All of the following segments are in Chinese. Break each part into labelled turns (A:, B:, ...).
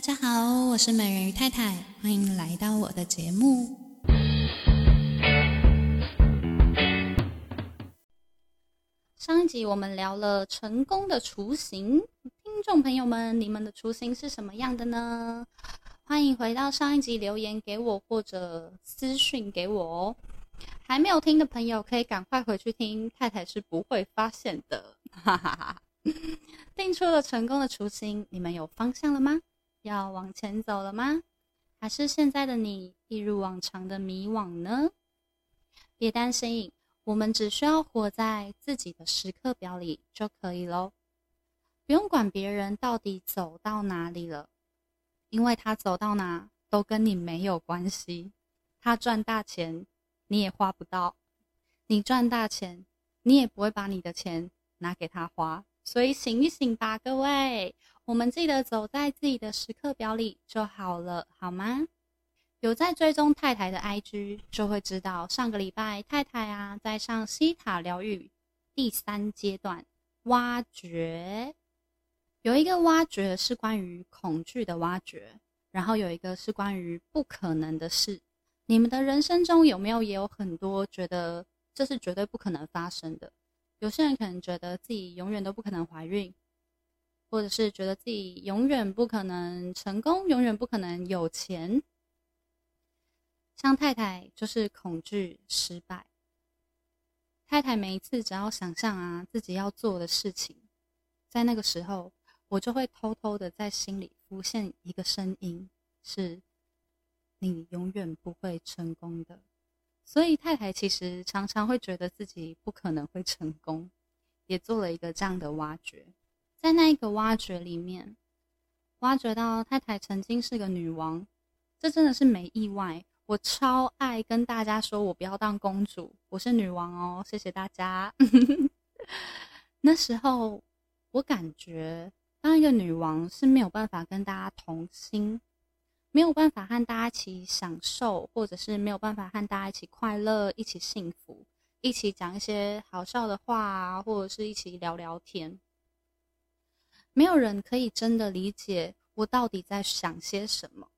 A: 大家好，我是美人鱼太太，欢迎来到我的节目。上一集我们聊了成功的雏形，听众朋友们，你们的雏形是什么样的呢？欢迎回到上一集留言给我，或者私讯给我哦。还没有听的朋友，可以赶快回去听，太太是不会发现的。哈哈哈。定出了成功的雏形，你们有方向了吗？要往前走了吗？还是现在的你一如往常的迷惘呢？别担心，我们只需要活在自己的时刻表里就可以喽，不用管别人到底走到哪里了，因为他走到哪都跟你没有关系。他赚大钱，你也花不到；你赚大钱，你也不会把你的钱拿给他花。所以醒一醒吧，各位，我们记得走在自己的时刻表里就好了，好吗？有在追踪太太的 IG，就会知道上个礼拜太太啊在上西塔疗愈第三阶段挖掘，有一个挖掘是关于恐惧的挖掘，然后有一个是关于不可能的事。你们的人生中有没有也有很多觉得这是绝对不可能发生的？有些人可能觉得自己永远都不可能怀孕，或者是觉得自己永远不可能成功，永远不可能有钱。像太太就是恐惧失败。太太每一次只要想象啊自己要做的事情，在那个时候，我就会偷偷的在心里浮现一个声音：是你永远不会成功的。所以太太其实常常会觉得自己不可能会成功，也做了一个这样的挖掘。在那一个挖掘里面，挖掘到太太曾经是个女王，这真的是没意外。我超爱跟大家说，我不要当公主，我是女王哦。谢谢大家。那时候我感觉当一个女王是没有办法跟大家同心。没有办法和大家一起享受，或者是没有办法和大家一起快乐、一起幸福、一起讲一些好笑的话，或者是一起聊聊天。没有人可以真的理解我到底在想些什么。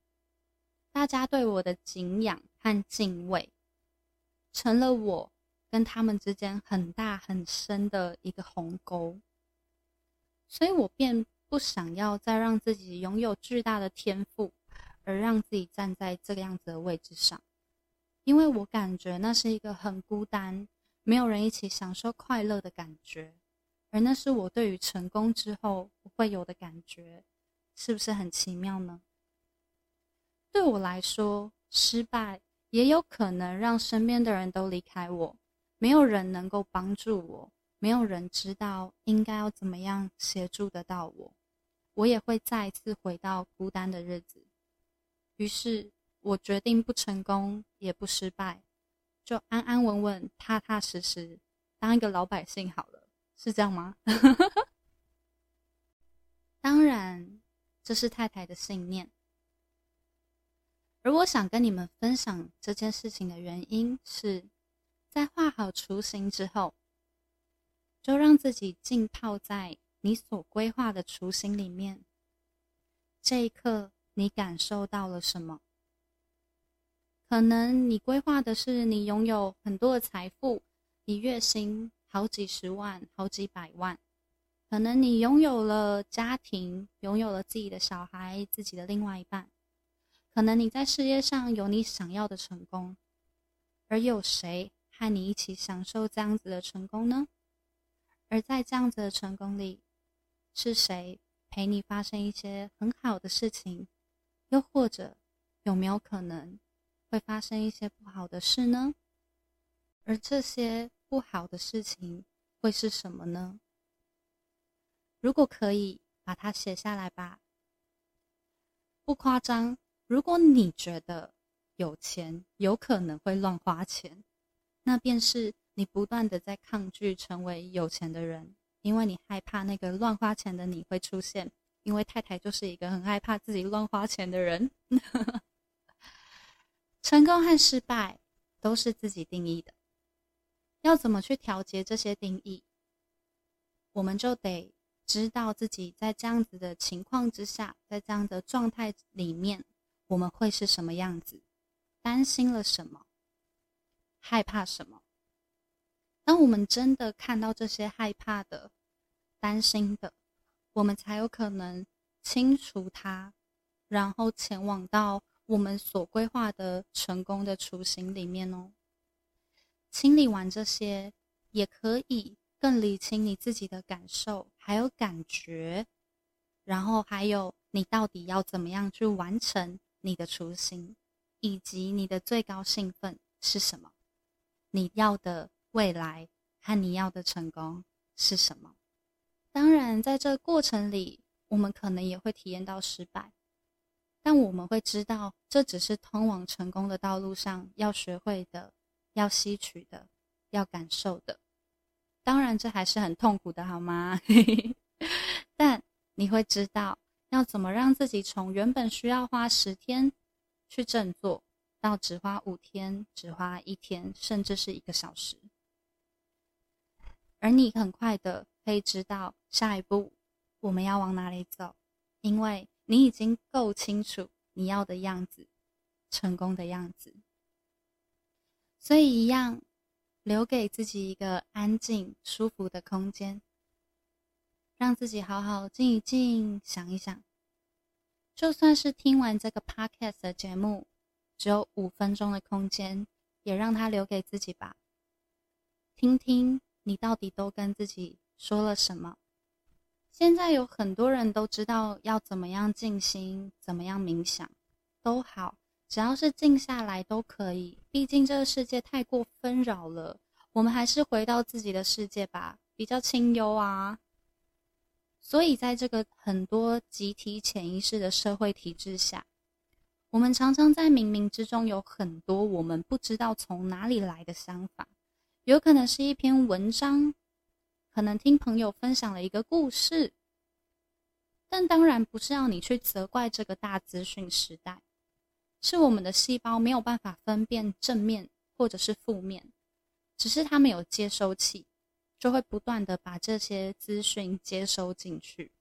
A: 大家对我的敬仰和敬畏，成了我跟他们之间很大很深的一个鸿沟。所以我便不想要再让自己拥有巨大的天赋。而让自己站在这个样子的位置上，因为我感觉那是一个很孤单，没有人一起享受快乐的感觉，而那是我对于成功之后会有的感觉，是不是很奇妙呢？对我来说，失败也有可能让身边的人都离开我，没有人能够帮助我，没有人知道应该要怎么样协助得到我，我也会再一次回到孤单的日子。于是我决定不成功也不失败，就安安稳稳、踏踏实实当一个老百姓好了，是这样吗？当然，这是太太的信念。而我想跟你们分享这件事情的原因是，在画好雏形之后，就让自己浸泡在你所规划的雏形里面。这一刻。你感受到了什么？可能你规划的是你拥有很多的财富，你月薪好几十万、好几百万。可能你拥有了家庭，拥有了自己的小孩、自己的另外一半。可能你在事业上有你想要的成功，而有谁和你一起享受这样子的成功呢？而在这样子的成功里，是谁陪你发生一些很好的事情？又或者，有没有可能会发生一些不好的事呢？而这些不好的事情会是什么呢？如果可以，把它写下来吧。不夸张，如果你觉得有钱有可能会乱花钱，那便是你不断的在抗拒成为有钱的人，因为你害怕那个乱花钱的你会出现。因为太太就是一个很害怕自己乱花钱的人，成功和失败都是自己定义的，要怎么去调节这些定义，我们就得知道自己在这样子的情况之下，在这样的状态里面，我们会是什么样子？担心了什么？害怕什么？当我们真的看到这些害怕的、担心的，我们才有可能清除它，然后前往到我们所规划的成功的雏形里面哦。清理完这些，也可以更理清你自己的感受，还有感觉，然后还有你到底要怎么样去完成你的初心，以及你的最高兴奋是什么？你要的未来和你要的成功是什么？当然，在这过程里，我们可能也会体验到失败，但我们会知道，这只是通往成功的道路上要学会的。要吸取的，要感受的，当然这还是很痛苦的，好吗？但你会知道要怎么让自己从原本需要花十天去振作，到只花五天、只花一天，甚至是一个小时。而你很快的可以知道下一步我们要往哪里走，因为你已经够清楚你要的样子，成功的样子。所以，一样留给自己一个安静、舒服的空间，让自己好好静一静，想一想。就算是听完这个 podcast 的节目，只有五分钟的空间，也让它留给自己吧。听听你到底都跟自己说了什么。现在有很多人都知道要怎么样静心，怎么样冥想，都好。只要是静下来都可以，毕竟这个世界太过纷扰了。我们还是回到自己的世界吧，比较清幽啊。所以，在这个很多集体潜意识的社会体制下，我们常常在冥冥之中有很多我们不知道从哪里来的想法，有可能是一篇文章，可能听朋友分享了一个故事，但当然不是要你去责怪这个大资讯时代。是我们的细胞没有办法分辨正面或者是负面，只是它们有接收器，就会不断的把这些资讯接收进去。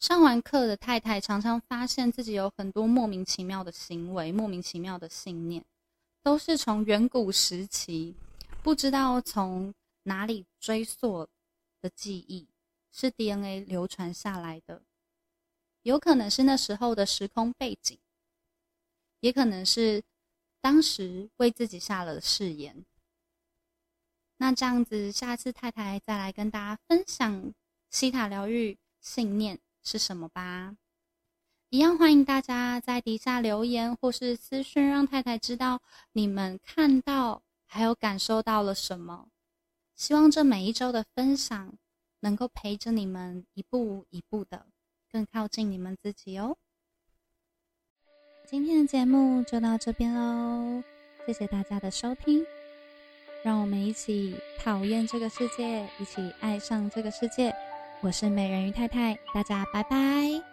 A: 上完课的太太常常发现自己有很多莫名其妙的行为、莫名其妙的信念，都是从远古时期不知道从哪里追溯的记忆，是 DNA 流传下来的，有可能是那时候的时空背景。也可能是当时为自己下了誓言。那这样子，下次太太再来跟大家分享西塔疗愈信念是什么吧。一样欢迎大家在底下留言或是私讯，让太太知道你们看到还有感受到了什么。希望这每一周的分享能够陪着你们一步一步的更靠近你们自己哦。今天的节目就到这边喽，谢谢大家的收听，让我们一起讨厌这个世界，一起爱上这个世界。我是美人鱼太太，大家拜拜。